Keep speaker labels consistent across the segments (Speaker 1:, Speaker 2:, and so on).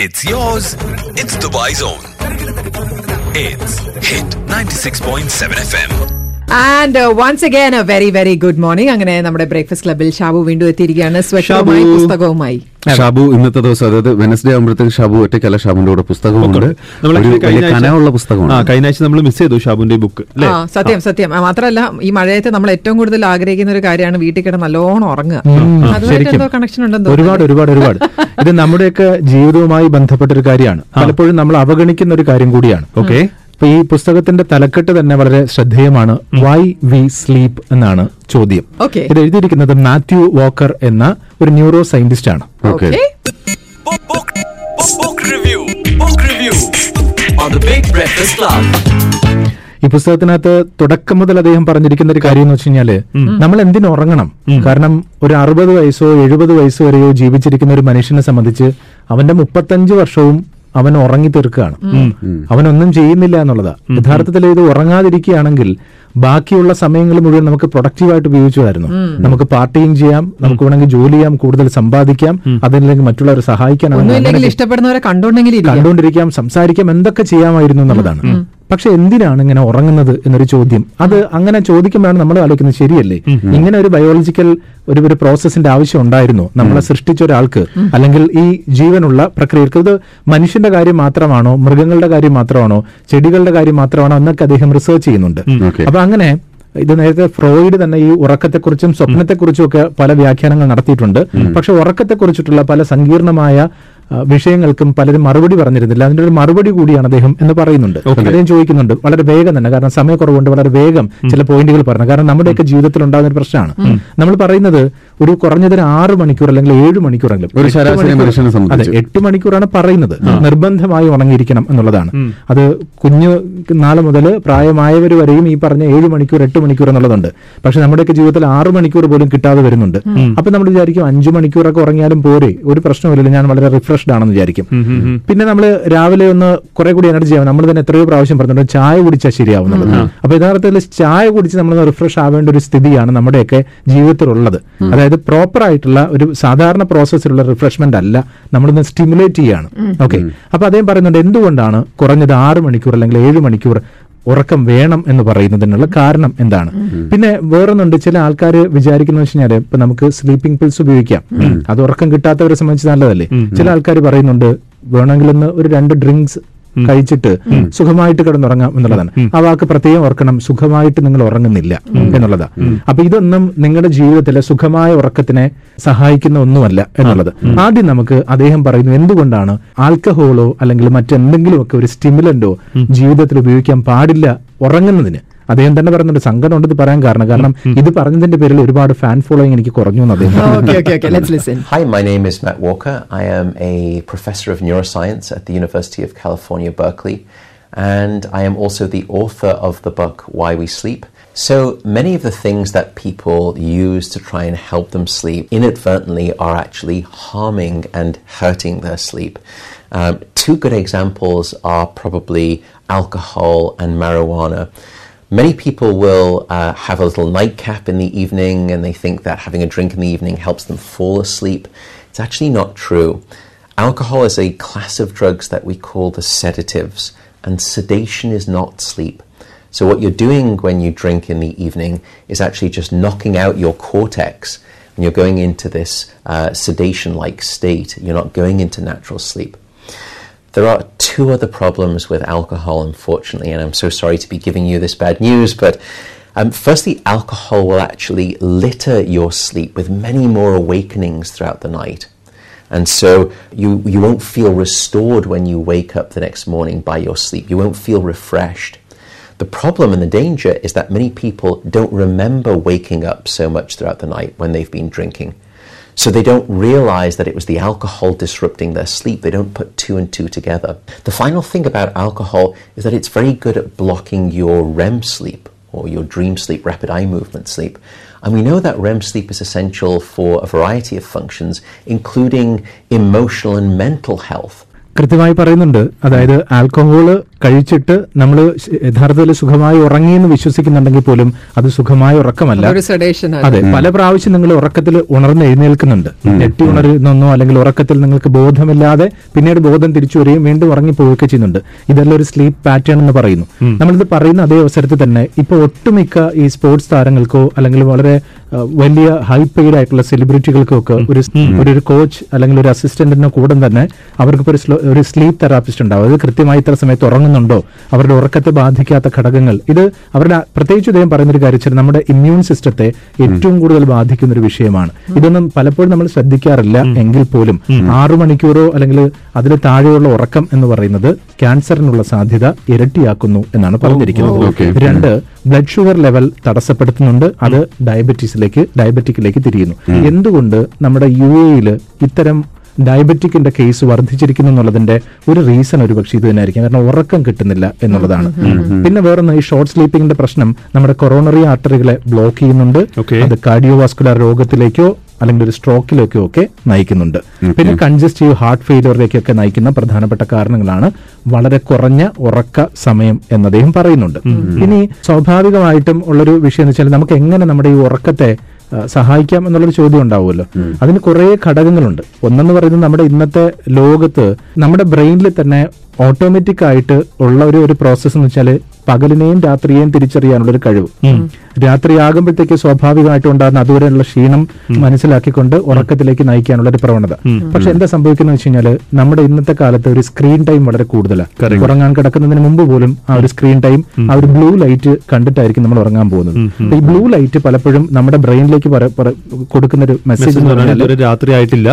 Speaker 1: It's yours. It's Dubai Zone. It's Hit 96.7 FM.
Speaker 2: And once again a very very good morning അങ്ങനെ നമ്മുടെ breakfast ക്ലബിൽ ഷാബു വീണ്ടും എത്തിയിരിക്കുകയാണ്.
Speaker 3: സ്വച്ഛവുമായി.
Speaker 2: പുസ്തകവുമായി.
Speaker 3: ഷാബു ഇന്നത്തെ ദിവസം അതായത് വെനസ്ഡേ ആകുമ്പോഴത്തേക്ക് ഷാബു ഒറ്റയ്ക്കല്ല ഷാബുന്റെ കൂടെ പുസ്തകമുണ്ട്.
Speaker 4: കഴിഞ്ഞ ആഴ്ച-
Speaker 3: കനമുള്ള
Speaker 4: ആ
Speaker 3: പുസ്തകമാണ്
Speaker 4: കഴിഞ്ഞ ആഴ്ച നമ്മൾ മിസ് ചെയ്തു ഷാബുന്റെ ബുക്ക്
Speaker 2: സത്യം സത്യം. മാത്രമല്ല ഈ മഴയത്ത് നമ്മൾ ഏറ്റവും കൂടുതൽ ആഗ്രഹിക്കുന്ന ഒരു കാര്യമാണ് വീട്ടിൽ കിടന്ന് നല്ലോണം ഉറങ്ങുക. കണക്ഷൻ ഉണ്ടെന്ന്
Speaker 5: ഒരുപാട് ഒരുപാട് ഒരുപാട്. ഇത് നമ്മുടെയൊക്കെ ജീവിതവുമായി ബന്ധപ്പെട്ട ഒരു കാര്യമാണ് പലപ്പോഴും നമ്മൾ അവഗണിക്കുന്ന ഒരു കാര്യം കൂടിയാണ്. ഓക്കെ അപ്പൊ ഈ പുസ്തകത്തിന്റെ തലക്കെട്ട് തന്നെ വളരെ ശ്രദ്ധേയമാണ്. വൈ വി സ്ലീപ്പ് എന്നാണ് ചോദ്യം.
Speaker 2: Okay.
Speaker 5: ഇത് എഴുതിയിരിക്കുന്നത് മാത്യു വോക്കർ എന്ന ഒരു ന്യൂറോ സയന്റിസ്റ്റ് ആണ്.
Speaker 3: Okay
Speaker 2: okay
Speaker 1: Book, book, book, book review. Book review. On the Big Breakfast Club.
Speaker 5: ഈ പുസ്തകത്തിനകത്ത് തുടക്കം മുതൽ അദ്ദേഹം പറഞ്ഞിരിക്കുന്ന ഒരു കാര്യം എന്ന് വെച്ച് കഴിഞ്ഞാൽ നമ്മൾ എന്തിനു ഉറങ്ങണം? കാരണം ഒരു അറുപത് വയസ്സോ എഴുപത് വയസ്സോ വരെയോ ജീവിച്ചിരിക്കുന്ന ഒരു മനുഷ്യനെ സംബന്ധിച്ച് അവന്റെ മുപ്പത്തഞ്ച് വർഷവും അവൻ ഉറങ്ങി തീർക്കുകയാണ്. അവനൊന്നും ചെയ്യുന്നില്ല എന്നുള്ളതാ. യഥാർത്ഥത്തിൽ ഇത് ഉറങ്ങാതിരിക്കുകയാണെങ്കിൽ ബാക്കിയുള്ള സമയങ്ങൾ മുഴുവൻ നമുക്ക് പ്രൊഡക്റ്റീവായിട്ട് ഉപയോഗിച്ചുമായിരുന്നു നമുക്ക് പാർട്ടിയും ചെയ്യാം നമുക്ക് വേണമെങ്കിൽ ജോലി ചെയ്യാം കൂടുതൽ സമ്പാദിക്കാം അതല്ലെങ്കിൽ മറ്റുള്ളവരെ സഹായിക്കാൻ
Speaker 2: ഇഷ്ടപ്പെടുന്നവരെ കണ്ടുകൊണ്ടെങ്കിൽ
Speaker 5: കണ്ടുകൊണ്ടിരിക്കാം സംസാരിക്കാം എന്തൊക്കെ ചെയ്യാമായിരുന്നു എന്നുള്ളതാണ്. പക്ഷെ എന്തിനാണ് ഇങ്ങനെ ഉറങ്ങുന്നത് എന്നൊരു ചോദ്യം. അത് അങ്ങനെ ചോദിക്കുമ്പോഴാണ് നമ്മൾ ആലോചിക്കുന്നത് ശരിയല്ലേ? ഇങ്ങനെ ഒരു ബയോളജിക്കൽ ഒരു ഒരു പ്രോസസ്സിന്റെ ആവശ്യം ഉണ്ടായിരുന്നു നമ്മളെ സൃഷ്ടിച്ച ഒരാൾക്ക്. അല്ലെങ്കിൽ ഈ ജീവനുള്ള പ്രക്രിയക്ക് ഇത് മനുഷ്യന്റെ കാര്യം മാത്രമാണോ മൃഗങ്ങളുടെ കാര്യം മാത്രമാണോ ചെടികളുടെ കാര്യം മാത്രമാണോ എന്നൊക്കെ അദ്ദേഹം റിസർച്ച് ചെയ്യുന്നുണ്ട്. അപ്പൊ അങ്ങനെ ഇത് നേരത്തെ ഫ്രോയിഡ് തന്നെ ഈ ഉറക്കത്തെക്കുറിച്ചും സ്വപ്നത്തെക്കുറിച്ചും ഒക്കെ പല വ്യാഖ്യാനങ്ങൾ നടത്തിയിട്ടുണ്ട്. പക്ഷെ ഉറക്കത്തെക്കുറിച്ചിട്ടുള്ള പല സങ്കീർണമായ വിഷയങ്ങൾക്കും പലരും മറുപടി പറഞ്ഞിരുന്നില്ല. അതിന്റെ ഒരു മറുപടി കൂടിയാണ് അദ്ദേഹം എന്ന് പറയുന്നുണ്ട്. അദ്ദേഹം ചോദിക്കുന്നുണ്ട് വളരെ വേഗം തന്നെ കാരണം സമയക്കുറവുണ്ട് വളരെ വേഗം ചില പോയിന്റുകൾ പറഞ്ഞു. കാരണം നമ്മുടെയൊക്കെ ജീവിതത്തിൽ ഉണ്ടാകുന്ന ഒരു പ്രശ്നമാണ്. നമ്മൾ പറയുന്നത് ഒരു കുറഞ്ഞത് ഒരു ആറ് മണിക്കൂർ അല്ലെങ്കിൽ ഏഴ് മണിക്കൂറെങ്കിലും. അതെ എട്ട് മണിക്കൂറാണ് പറയുന്നത്. നിർബന്ധമായി ഉണങ്ങിയിരിക്കണം എന്നുള്ളതാണ്. അത് കുഞ്ഞു നാളെ മുതൽ പ്രായമായവർ വരെയും ഈ പറഞ്ഞ ഏഴ് മണിക്കൂർ എട്ട് മണിക്കൂർ എന്നുള്ളതുണ്ട്. പക്ഷെ നമ്മുടെയൊക്കെ ജീവിതത്തിൽ ആറ് മണിക്കൂർ പോലും കിട്ടാതെ വരുന്നുണ്ട്. അപ്പൊ നമ്മൾ വിചാരിക്കും അഞ്ചു മണിക്കൂറൊക്കെ ഉറങ്ങിയാലും പോരെ ഒരു പ്രശ്നമില്ലല്ലോ ഞാൻ വളരെ റിഫ്രഷ്ഡ് ആണെന്ന് വിചാരിക്കും പിന്നെ നമ്മൾ രാവിലെ ഒന്ന് കുറെ കൂടി എനർജി ആവും. നമ്മൾ തന്നെ എത്രയോ പ്രാവശ്യം പറഞ്ഞിട്ടുണ്ട് ചായ കുടിച്ചാൽ ശരിയാവുന്നത്. അപ്പൊ യഥാർത്ഥത്തിൽ ചായ കുടിച്ച് നമ്മൾ റിഫ്രഷ് ആവേണ്ട ഒരു സ്ഥിതിയാണ് നമ്മുടെയൊക്കെ ജീവിതത്തിലുള്ളത്. അതായത് പ്രോപ്പർ ആയിട്ടുള്ള ഒരു സാധാരണ പ്രോസസ്സിലുള്ള റിഫ്രഷ്മെന്റ് അല്ല നമ്മളിന്ന് സ്റ്റിമുലേറ്റ് ചെയ്യാണ്. ഓക്കെ അപ്പൊ അദ്ദേഹം പറയുന്നുണ്ട് എന്തുകൊണ്ടാണ് കുറഞ്ഞത് ആറ് മണിക്കൂർ അല്ലെങ്കിൽ ഏഴ് മണിക്കൂർ ഉറക്കം വേണം എന്ന് പറയുന്നതിനുള്ള കാരണം എന്താണ്? പിന്നെ വേറൊന്നുണ്ട് ചില ആൾക്കാർ വിചാരിക്കുന്ന വെച്ചാൽ ഇപ്പൊ നമുക്ക് സ്ലീപ്പിംഗ് പിൽസ് ഉപയോഗിക്കാം. അത് ഉറക്കം കിട്ടാത്തവരെ സംബന്ധിച്ച് നല്ലതല്ലേ? ചില ആൾക്കാർ പറയുന്നുണ്ട് വേണമെങ്കിൽ ഒന്ന് ഒരു രണ്ട് ഡ്രിങ്ക്സ് കഴിച്ചിട്ട് സുഖമായിട്ട് കിടന്നുറങ്ങാം എന്നുള്ളതാണ്. ആ വാക്ക് പ്രത്യേകം ഓർക്കണം. സുഖമായിട്ട് നിങ്ങൾ ഉറങ്ങുന്നില്ല എന്നുള്ളതാ. അപ്പൊ ഇതൊന്നും നിങ്ങളുടെ ജീവിതത്തിലെ സുഖമായ ഉറക്കത്തിനെ സഹായിക്കുന്ന ഒന്നുമല്ല എന്നുള്ളത്. ആദ്യം നമുക്ക് അദ്ദേഹം പറയുന്നു എന്തുകൊണ്ടാണ് ആൽക്കഹോളോ അല്ലെങ്കിൽ മറ്റെന്തെങ്കിലുമൊക്കെ ഒരു സ്റ്റിമുലന്റോ ജീവിതത്തിൽ ഉപയോഗിക്കാൻ പാടില്ല ഉറങ്ങുന്നതിന്? അദ്ദേഹം തന്നെ പറയുന്നുണ്ട് സങ്കടം ഉണ്ട് ഇത് പറയാൻ കാരണം കാരണം ഇത് പറഞ്ഞതിന്റെ പേരിൽ ഒരുപാട് ഫാൻ ഫോളോയിങ് എനിക്ക് കുറഞ്ഞു എന്ന് അദ്ദേഹം പറഞ്ഞു.
Speaker 2: Okay okay okay let's listen
Speaker 6: Hi, my name is Matt Walker. I am a professor of neuroscience at the University of California, Berkeley, and I am also the author of the book Why We Sleep. So many of the things that people use to try and help them sleep inadvertently are actually harming and hurting their sleep. Um, two good examples are probably alcohol and marijuana. Many people will uh, have a little nightcap in the evening and they think that having a drink in the evening helps them fall asleep. It's actually not true. Alcohol is a class of drugs that we call the sedatives, and sedation is not sleep. So, what you're doing when you drink in the evening is actually just knocking out your cortex and you're going into this uh, sedation like state. You're not going into natural sleep. There are two other problems with alcohol, unfortunately, and I'm so sorry to be giving you this bad news, but um, firstly, alcohol will actually litter your sleep with many more awakenings throughout the night. And so you, you won't feel restored when you wake up the next morning by your sleep. You won't feel refreshed. The problem and the danger is that many people don't remember waking up so much throughout the night when they've been drinking. So they don't realize that it was the alcohol disrupting their sleep. They don't put two and two together. The final thing about alcohol is that it's very good at blocking your REM sleep or your dream sleep, rapid eye movement sleep. And we know that REM sleep is essential for a variety of functions, including emotional and mental health.
Speaker 5: കൃത്യമായി പറയുന്നുണ്ട് അതായത് alcohol കഴിച്ചിട്ട് നമ്മൾ യഥാർത്ഥത്തിൽ സുഖമായി ഉറങ്ങി എന്ന് വിശ്വസിക്കുന്നുണ്ടെങ്കിൽ പോലും അത് സുഖമായ ഉറക്കമല്ല.
Speaker 2: ഒരു sedation ആണ്.
Speaker 5: അതെ പല പ്രാവശ്യം നിങ്ങൾ ഉറക്കത്തിൽ ഉണർന്ന് എഴുന്നേൽക്കുന്നുണ്ട്. ഞെട്ടി ഉണരുന്നോ അല്ലെങ്കിൽ ഉറക്കത്തിൽ നിങ്ങൾക്ക് ബോധമില്ലാതെ പിന്നീട് ബോധം തിരിച്ചു വരികയും വീണ്ടും ഉറങ്ങിപ്പോവുകയൊക്കെ ചെയ്യുന്നുണ്ട്. ഇതെല്ലാം ഒരു സ്ലീപ്പ് പാറ്റേൺ എന്ന് പറയുന്നു. നമ്മളിത് പറയുന്ന അതേ അവസരത്തിൽ തന്നെ ഇപ്പൊ ഒട്ടുമിക്ക ഈ സ്പോർട്സ് താരങ്ങൾക്കോ അല്ലെങ്കിൽ വളരെ വലിയ ഹൈ പെയ്ഡ് ആയിട്ടുള്ള സെലിബ്രിറ്റികൾക്കോ ഒക്കെ ഒരു ഒരു- കോച്ച് അല്ലെങ്കിൽ ഒരു അസിസ്റ്റന്റിനോ കൂടെ തന്നെ അവർക്ക് ഒരു സ്ലീപ്പ് തെറാപ്പിസ്റ്റ് ഉണ്ടാവും. അത് കൃത്യമായി ഇത്ര സമയത്ത് ഉറങ്ങുന്നുണ്ടോ അവരുടെ ഉറക്കത്തെ ബാധിക്കാത്ത ഘടകങ്ങൾ. ഇത് അവരുടെ പ്രത്യേകിച്ച് ഇദ്ദേഹം പറയുന്ന ഒരു കാര്യം നമ്മുടെ ഇമ്മ്യൂൺ സിസ്റ്റത്തെ ഏറ്റവും കൂടുതൽ ബാധിക്കുന്ന ഒരു വിഷയമാണ്. ഇതൊന്നും പലപ്പോഴും നമ്മൾ ശ്രദ്ധിക്കാറില്ല എങ്കിൽ പോലും ആറു മണിക്കൂറോ അല്ലെങ്കിൽ അതിൽ താഴെയുള്ള ഉറക്കം എന്ന് പറയുന്നത് ക്യാൻസറിനുള്ള സാധ്യത ഇരട്ടിയാക്കുന്നു എന്നാണ് പറഞ്ഞിരിക്കുന്നത്. രണ്ട് ബ്ലഡ് ഷുഗർ ലെവൽ തടസ്സപ്പെടുത്തുന്നുണ്ട്. അത് ഡയബറ്റീസിലേക്ക് ഡയബറ്റിക്കിലേക്ക് തിരിയുന്നു. എന്തുകൊണ്ട് നമ്മുടെ യു എയിൽ ഇത്തരം ഡയബറ്റിക്കിന്റെ കേസ് വർദ്ധിച്ചിരിക്കുന്നു എന്നുള്ളതിന്റെ ഒരു റീസൺ ഒരു പക്ഷേ ഇത് തന്നെയായിരിക്കും. കാരണം ഉറക്കം കിട്ടുന്നില്ല എന്നുള്ളതാണ്. പിന്നെ വേറൊന്ന് ഈ ഷോർട്ട് സ്ലീപ്പിംഗിന്റെ പ്രശ്നം നമ്മുടെ കൊറോണറി ആർട്ടറികളെ ബ്ലോക്ക് ചെയ്യുന്നുണ്ട്. അത് കാർഡിയോവാസ്കുലർ രോഗത്തിലേക്കോ അല്ലെങ്കിൽ ഒരു സ്ട്രോക്കിലേക്കോ ഒക്കെ നയിക്കുന്നുണ്ട്. പിന്നെ കൺജസ്റ്റീവ് ഹാർട്ട് ഫെയിലിയറിലേക്കൊക്കെ നയിക്കുന്ന പ്രധാനപ്പെട്ട കാരണങ്ങളാണ് വളരെ കുറഞ്ഞ ഉറക്ക സമയം എന്ന് അദ്ദേഹം പറയുന്നുണ്ട് ഇനി സ്വാഭാവികമായിട്ടും ഉള്ളൊരു വിഷയം എന്ന് വെച്ചാൽ നമുക്ക് എങ്ങനെ നമ്മുടെ ഈ ഉറക്കത്തെ സഹായിക്കാം എന്നുള്ളൊരു ചോദ്യം ഉണ്ടാവുമല്ലോ. അതിന് കുറേ ഘടകങ്ങളുണ്ട്. ഒന്നെന്ന് പറയുന്നത് നമ്മുടെ ഇന്നത്തെ ലോകത്ത് നമ്മുടെ ബ്രെയിനിൽ തന്നെ ഓട്ടോമാറ്റിക് ആയിട്ട് ഉള്ള ഒരു ഒരു പ്രോസസ്സ് എന്ന് വെച്ചാൽ പകലിനെയും രാത്രിയെയും തിരിച്ചറിയാനുള്ള ഒരു കഴിവ് രാത്രി ആകുമ്പോഴത്തേക്ക് സ്വാഭാവികമായിട്ട് ഉണ്ടാകുന്ന അതുവരെയുള്ള ക്ഷീണം മനസ്സിലാക്കിക്കൊണ്ട് ഉറക്കത്തിലേക്ക് നയിക്കാനുള്ള ഒരു പ്രവണത പക്ഷെ എന്താ സംഭവിക്കുന്നത് വെച്ച് കഴിഞ്ഞാൽ നമ്മുടെ ഇന്നത്തെ കാലത്ത് ഒരു സ്ക്രീൻ ടൈം വളരെ കൂടുതലാണ് ഉറങ്ങാൻ കിടക്കുന്നതിന് മുമ്പ് പോലും ആ ഒരു സ്ക്രീൻ ടൈം ആ ഒരു ബ്ലൂ ലൈറ്റ് കണ്ടിട്ടായിരിക്കും നമ്മൾ ഉറങ്ങാൻ പോകുന്നത്. ഈ ബ്ലൂ ലൈറ്റ് പലപ്പോഴും നമ്മുടെ ബ്രെയിനിലേക്ക് കൊടുക്കുന്ന ഒരു മെസ്സേജ് എന്ന് പറഞ്ഞാൽ
Speaker 4: രാത്രി ആയിട്ടില്ല.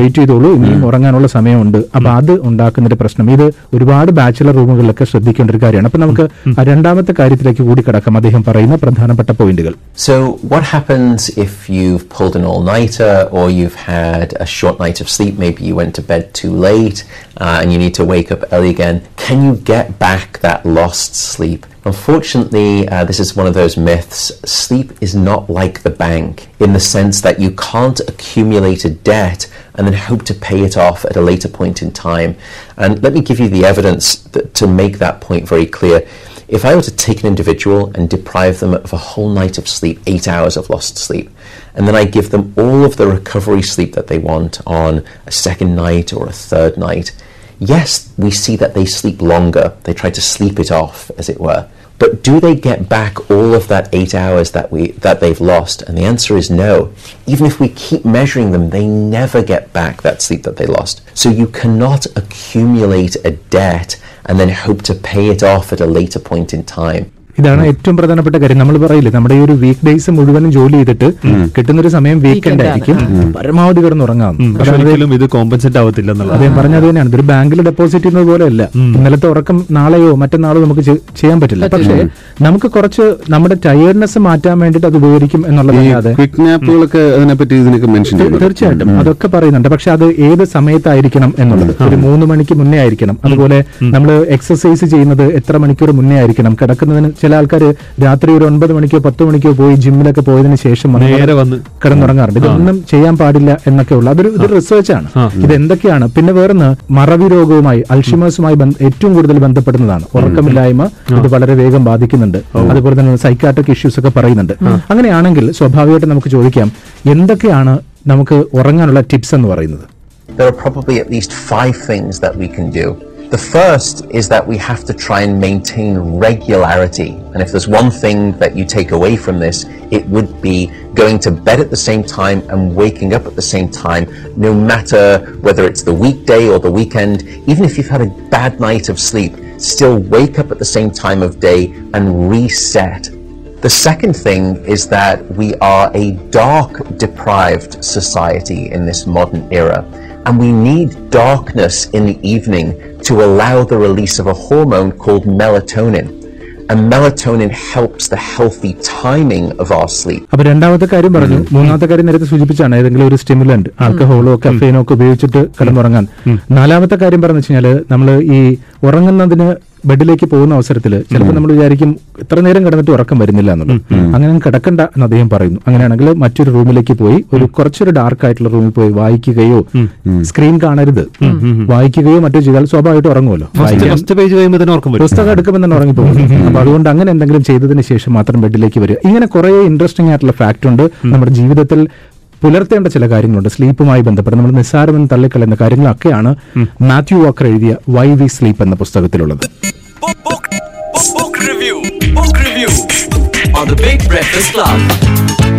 Speaker 5: വെയിറ്റ് ചെയ്തോളൂ. ഇനിയും ഉറങ്ങാനുള്ള സമയമുണ്ട്. അപ്പൊ അത് ഉണ്ടാക്കുന്ന ഒരു പ്രശ്നം. ഇത് ഒരുപാട് ബാച്ചുലർ റൂമുകളിലൊക്കെ ശ്രദ്ധിക്കേണ്ട ഒരു കാര്യമാണ്. അപ്പൊ നമുക്ക് രണ്ടാമത്തെ കാര്യത്തിലേക്ക് കൂടി കിടക്കാം. അദ്ദേഹം പറയുന്ന പ്രധാനപ്പെട്ട പോയിന്റുകൾ
Speaker 6: So, what happens if you've pulled an all nighter or you've had a short night of sleep? Maybe you went to bed too late uh, and you need to wake up early again. Can you get back that lost sleep? Unfortunately, uh, this is one of those myths. Sleep is not like the bank in the sense that you can't accumulate a debt and then hope to pay it off at a later point in time. And let me give you the evidence that, to make that point very clear. If I were to take an individual and deprive them of a whole night of sleep, eight hours of lost sleep, and then I give them all of the recovery sleep that they want on a second night or a third night, yes, we see that they sleep longer. They try to sleep it off, as it were. But do they get back all of that eight hours that we that they've lost? And the answer is no. Even if we keep measuring them, they never get back that sleep that they lost. So you cannot accumulate a debt and then hope to pay it off at a later point in time.
Speaker 5: ഇതാണ് ഏറ്റവും പ്രധാനപ്പെട്ട കാര്യം. നമ്മൾ പറയില്ലേ നമ്മുടെ ഈ ഒരു week days മുഴുവനും ജോലി ചെയ്തിട്ട് കിട്ടുന്ന ഒരു സമയം വീക്കെൻഡ് ആയിരിക്കും. പരമാവധി കിടന്നുറങ്ങാം
Speaker 4: ഇത് കോമ്പൻസേറ്റ് ആവത്തില്ല എന്നുള്ളത്.
Speaker 5: അദ്ദേഹം പറഞ്ഞത് തന്നെയാണ്. ഇതൊരു ബാങ്കിൽ ഡെപ്പോസിറ്റ് ചെയ്യുന്നത് പോലെയല്ല. ഇന്നലത്തെ ഉറക്കം നാളെയോ മറ്റന്നാളോ നമുക്ക് ചെയ്യാൻ പറ്റില്ല. പക്ഷേ നമുക്ക് കുറച്ച് നമ്മുടെ ടയേർഡ്നെസ് മാറ്റാൻ വേണ്ടിയിട്ട് അത് ഉപകരിക്കും
Speaker 3: എന്നുള്ളത്
Speaker 5: തീർച്ചയായിട്ടും. അതൊക്കെ പറയുന്നുണ്ട്. പക്ഷെ അത് ഏത് സമയത്തായിരിക്കണം എന്നുള്ളത്? ഒരു മൂന്ന് മണിക്ക് മുന്നേ ആയിരിക്കണം. അതുപോലെ നമ്മൾ എക്സസൈസ് ചെയ്യുന്നത് എത്ര മണിക്കൂർ മുന്നേ ആയിരിക്കണം? കിടക്കുന്നതിന് ചില ആൾക്കാർ രാത്രി ഒരു ഒൻപത് മണിക്കോ പത്ത് മണിക്കോ പോയി ജിമ്മിലൊക്കെ പോയതിനു ശേഷം വന്ന്
Speaker 4: നേരെ വന്ന്
Speaker 5: കിടന്നുറങ്ങാറുണ്ട്. ഇതൊന്നും ചെയ്യാൻ പാടില്ല എന്നൊക്കെ ഉള്ള. അതൊരു ഇതൊരു റിസർച്ച് ആണ്. ഇത് എന്തൊക്കെയാണ്? പിന്നെ വേറൊന്ന് മറവി രോഗവുമായി അൽഷിമേഴ്സുമായി ബന്ധ- ഏറ്റവും കൂടുതൽ ബന്ധപ്പെടുന്നതാണ്. ഉറക്കമില്ലായ്മ ഇത് വളരെ വേഗം ബാധിക്കുന്നുണ്ട്. അതുപോലെ തന്നെ സൈക്കാട്രിക് ഇഷ്യൂസ് ഒക്കെ പറയുന്നുണ്ട്. അങ്ങനെയാണെങ്കിൽ സ്വാഭാവികമായിട്ട് നമുക്ക് ചോദിക്കാം എന്തൊക്കെയാണ് നമുക്ക് ഉറങ്ങാനുള്ള ടിപ്സ് എന്ന് പറയുന്നത്?
Speaker 6: There are probably at least five things that we can do. The first is that we have to try and maintain regularity. And if there's one thing that you take away from this, it would be going to bed at the same time and waking up at the same time, no matter whether it's the weekday or the weekend. Even if you've had a bad night of sleep, still wake up at the same time of day and reset. The second thing is that we are a dark deprived society in this modern era. And we need darkness in the evening to allow the release of a hormone called melatonin. And melatonin helps the healthy timing of our sleep.
Speaker 5: അപ്പൊ രണ്ടാമത്തെ കാര്യം പറഞ്ഞു മൂന്നാമത്തെ കാര്യം നേരത്തെ സൂചിപ്പിച്ചാണ് ഏതെങ്കിലും ഒരു stimulant ആൽക്കഹോളോ കഫേനോ ഒക്കെ ഉപയോഗിച്ചിട്ട് കിടന്നുറങ്ങാൻ നാലാമത്തെ കാര്യം പറഞ്ഞു വെച്ചാൽ നമ്മൾ ഈ ഉറങ്ങുന്നതിന് ബെഡിലേക്ക് പോകുന്ന അവസരത്തിൽ ചിലപ്പോൾ നമ്മൾ വിചാരിക്കും ഇത്ര നേരം കിടന്നിട്ട് ഉറക്കം വരുന്നില്ല എന്നുള്ളത്. അങ്ങനെ കിടക്കണ്ട എന്ന് അദ്ദേഹം പറയുന്നു. അങ്ങനെയാണെങ്കിൽ മറ്റൊരു റൂമിലേക്ക് പോയി ഒരു കുറച്ചൊരു ഡാർക്ക് ആയിട്ടുള്ള റൂമിൽ പോയി വായിക്കുകയോ സ്ക്രീൻ കാണരുത്. വായിക്കുകയോ മറ്റോ ചെയ്താൽ സ്വാഭാവികമായിട്ട് ഉറങ്ങുമല്ലോ. പുസ്തകം എടുക്കുമ്പോൾ തന്നെ ഉറങ്ങിപ്പോകും അപ്പൊ അതുകൊണ്ട് അങ്ങനെ എന്തെങ്കിലും ചെയ്തതിന് ശേഷം മാത്രം ബെഡിലേക്ക് വരിക. ഇങ്ങനെ കുറെ ഇൻട്രസ്റ്റിംഗ് ആയിട്ടുള്ള ഫാക്ട് ഉണ്ട് നമ്മുടെ ജീവിതത്തിൽ പുലർത്തേണ്ട ചില കാര്യങ്ങളുണ്ട്. സ്ലീപ്പുമായി ബന്ധപ്പെട്ട് നമ്മൾ നിസ്സാരമെന്ന് തള്ളിക്കളയുന്ന കാര്യങ്ങളൊക്കെയാണ് മാത്യു വാക്കർ എഴുതിയ വൈ വി സ്ലീപ്പ് എന്ന പുസ്തകത്തിലുള്ളത്.
Speaker 1: On the Big Breakfast Club.